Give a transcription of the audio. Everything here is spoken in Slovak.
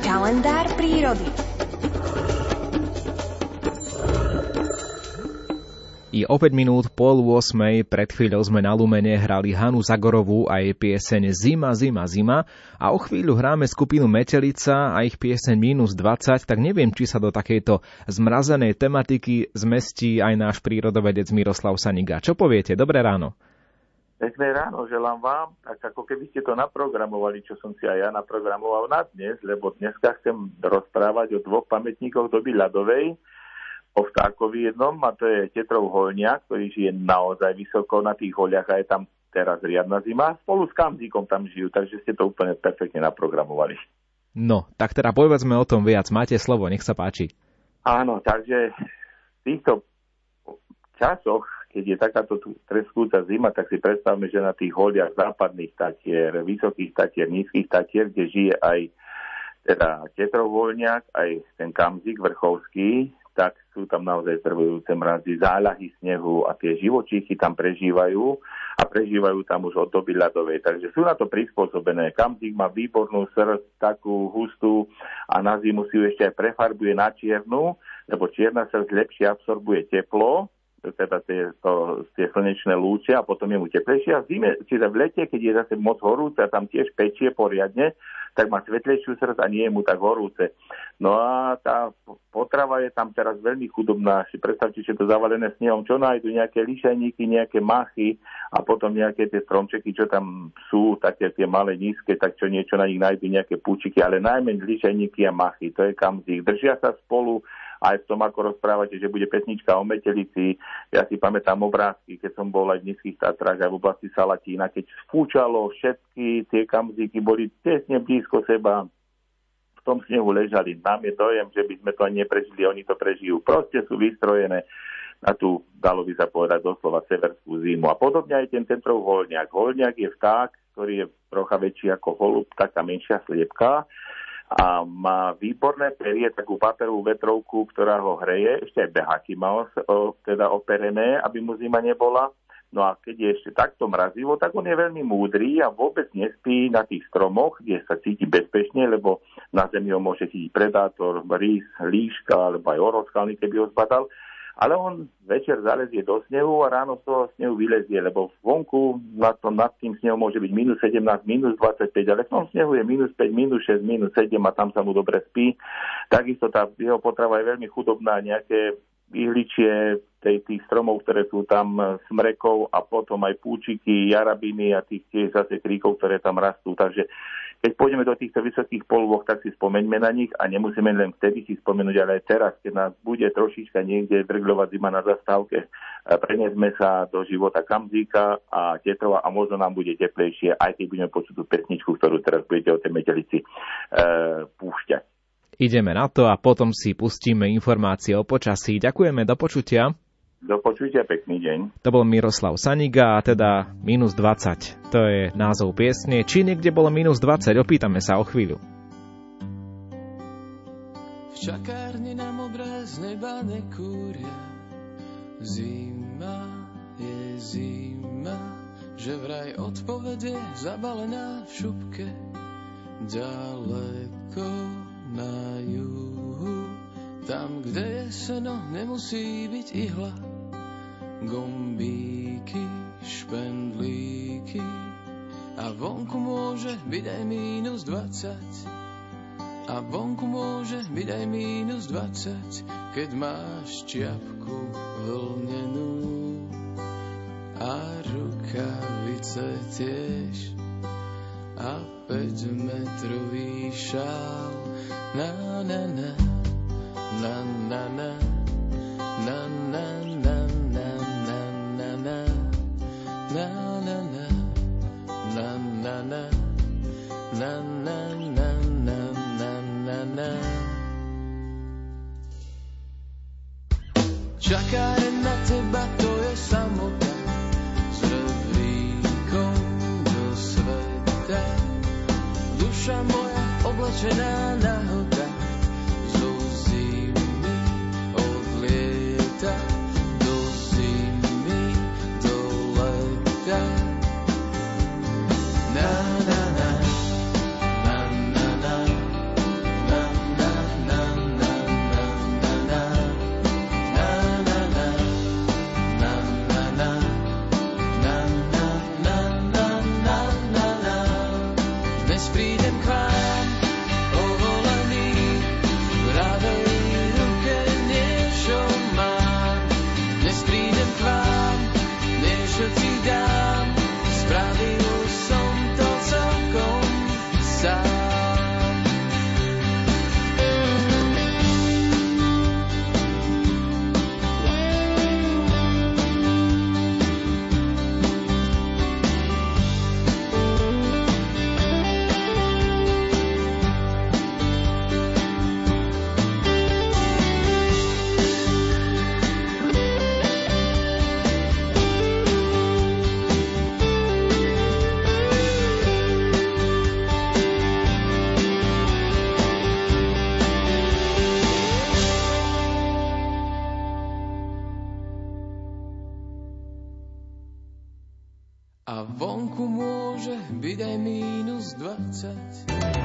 Kalendár prírody. Je o 5 minút pol 8. Pred chvíľou sme na Lumene hrali Hanu Zagorovú a jej pieseň Zima, zima, zima a o chvíľu hráme skupinu Metelica a ich pieseň Minus 20, tak neviem, či sa do takejto zmrazenej tematiky zmestí aj náš prírodovedec Miroslav Saniga. Čo poviete? Dobré ráno. Pekné ráno želám vám, tak ako keby ste to naprogramovali, čo som si aj ja naprogramoval na dnes, lebo dneska chcem rozprávať o dvoch pamätníkoch doby ľadovej, o vtákovi jednom, a to je Tetrov Holňa, ktorý žije naozaj vysoko na tých holiach a je tam teraz riadna zima. Spolu s Kamzíkom tam žijú, takže ste to úplne perfektne naprogramovali. No, tak teda povedzme o tom viac. Máte slovo, nech sa páči. Áno, takže v týchto časoch keď je takáto treskúca zima, tak si predstavme, že na tých holiach západných tatier, vysokých tatier, nízkych tatier, kde žije aj teda Tetrovvoľňák, aj ten Kamzik vrchovský, tak sú tam naozaj trvujúce mrazy, záľahy snehu a tie živočíchy tam prežívajú a prežívajú tam už od doby ľadovej. Takže sú na to prispôsobené. Kamzik má výbornú srst, takú hustú a na zimu si ju ešte aj prefarbuje na čiernu, lebo čierna srst lepšie absorbuje teplo teda tie, to, tie slnečné lúče a potom je mu teplejšie. A v zime, čiže v lete, keď je zase moc horúce a tam tiež pečie poriadne, tak má svetlejšiu srdc a nie je mu tak horúce. No a tá potrava je tam teraz veľmi chudobná. Si predstavte, že to zavalené snehom, čo nájdu nejaké lišajníky, nejaké machy a potom nejaké tie stromčeky, čo tam sú, také tie malé, nízke, tak čo niečo na nich nájdu, nejaké púčiky, ale najmenej lišajníky a machy. To je kam z ich. Držia sa spolu, aj v tom, ako rozprávate, že bude pesnička o metelici. Ja si pamätám obrázky, keď som bol aj v Nízkych Tatrách, aj v oblasti Salatína, keď fúčalo všetky tie kamzíky, boli tesne blízko seba, v tom snehu ležali. Nám je dojem, že by sme to ani neprežili, oni to prežijú. Proste sú vystrojené na tú, dalo by sa povedať doslova, severskú zimu. A podobne aj ten centrov holňak. Holňak je vták, ktorý je trocha väčší ako holub, taká menšia sliepka a má výborné perie, takú paperovú vetrovku, ktorá ho hreje, ešte aj behaky má teda operené, aby mu zima nebola. No a keď je ešte takto mrazivo, tak on je veľmi múdry a vôbec nespí na tých stromoch, kde sa cíti bezpečne, lebo na zemi ho môže cítiť predátor, rýs, líška alebo aj oroskalný, keby ho zbadal ale on večer zalezie do snehu a ráno z toho snehu vylezie, lebo vonku nad, tom, nad tým snehom môže byť minus 17, minus 25, ale v tom snehu je minus 5, minus 6, minus 7 a tam sa mu dobre spí. Takisto tá jeho potrava je veľmi chudobná, nejaké ihličie tej, tých stromov, ktoré sú tam smrekov a potom aj púčiky, jarabiny a tých tiež zase kríkov, ktoré tam rastú. Takže keď pôjdeme do týchto vysokých polôch, tak si spomeňme na nich a nemusíme len vtedy si spomenúť, ale aj teraz, keď nás bude trošička niekde drgľovať zima na zastávke, prenesme sa do života Kamzíka a Tetrova a možno nám bude teplejšie, aj keď budeme počuť tú pesničku, ktorú teraz budete o tej metelici e, púšťať. Ideme na to a potom si pustíme informácie o počasí. Ďakujeme, do počutia. Do počutia, pekný deň. To bol Miroslav Saniga, a teda minus 20. To je názov piesne. Či niekde bolo minus 20, opýtame sa o chvíľu. V čakárni na modré z neba nekúria. Zima je zima, že vraj odpovede zabalená v šupke. Ďaleko na juhu, tam, kde je seno, nemusí byť ihla gombíky, špendlíky. A vonku môže byť aj mínus 20 a vonku môže byť aj mínus 20 keď máš čiapku vlnenú. A rukavice tiež. A 5 metrový šál. Na na na. Na na na. Na na na na na na. Na na na. Na na na na na na na. Čaká na teba, to je samota. S rebríkom do sveta. Duša moja oblečená vonku môže byť aj mínus 20.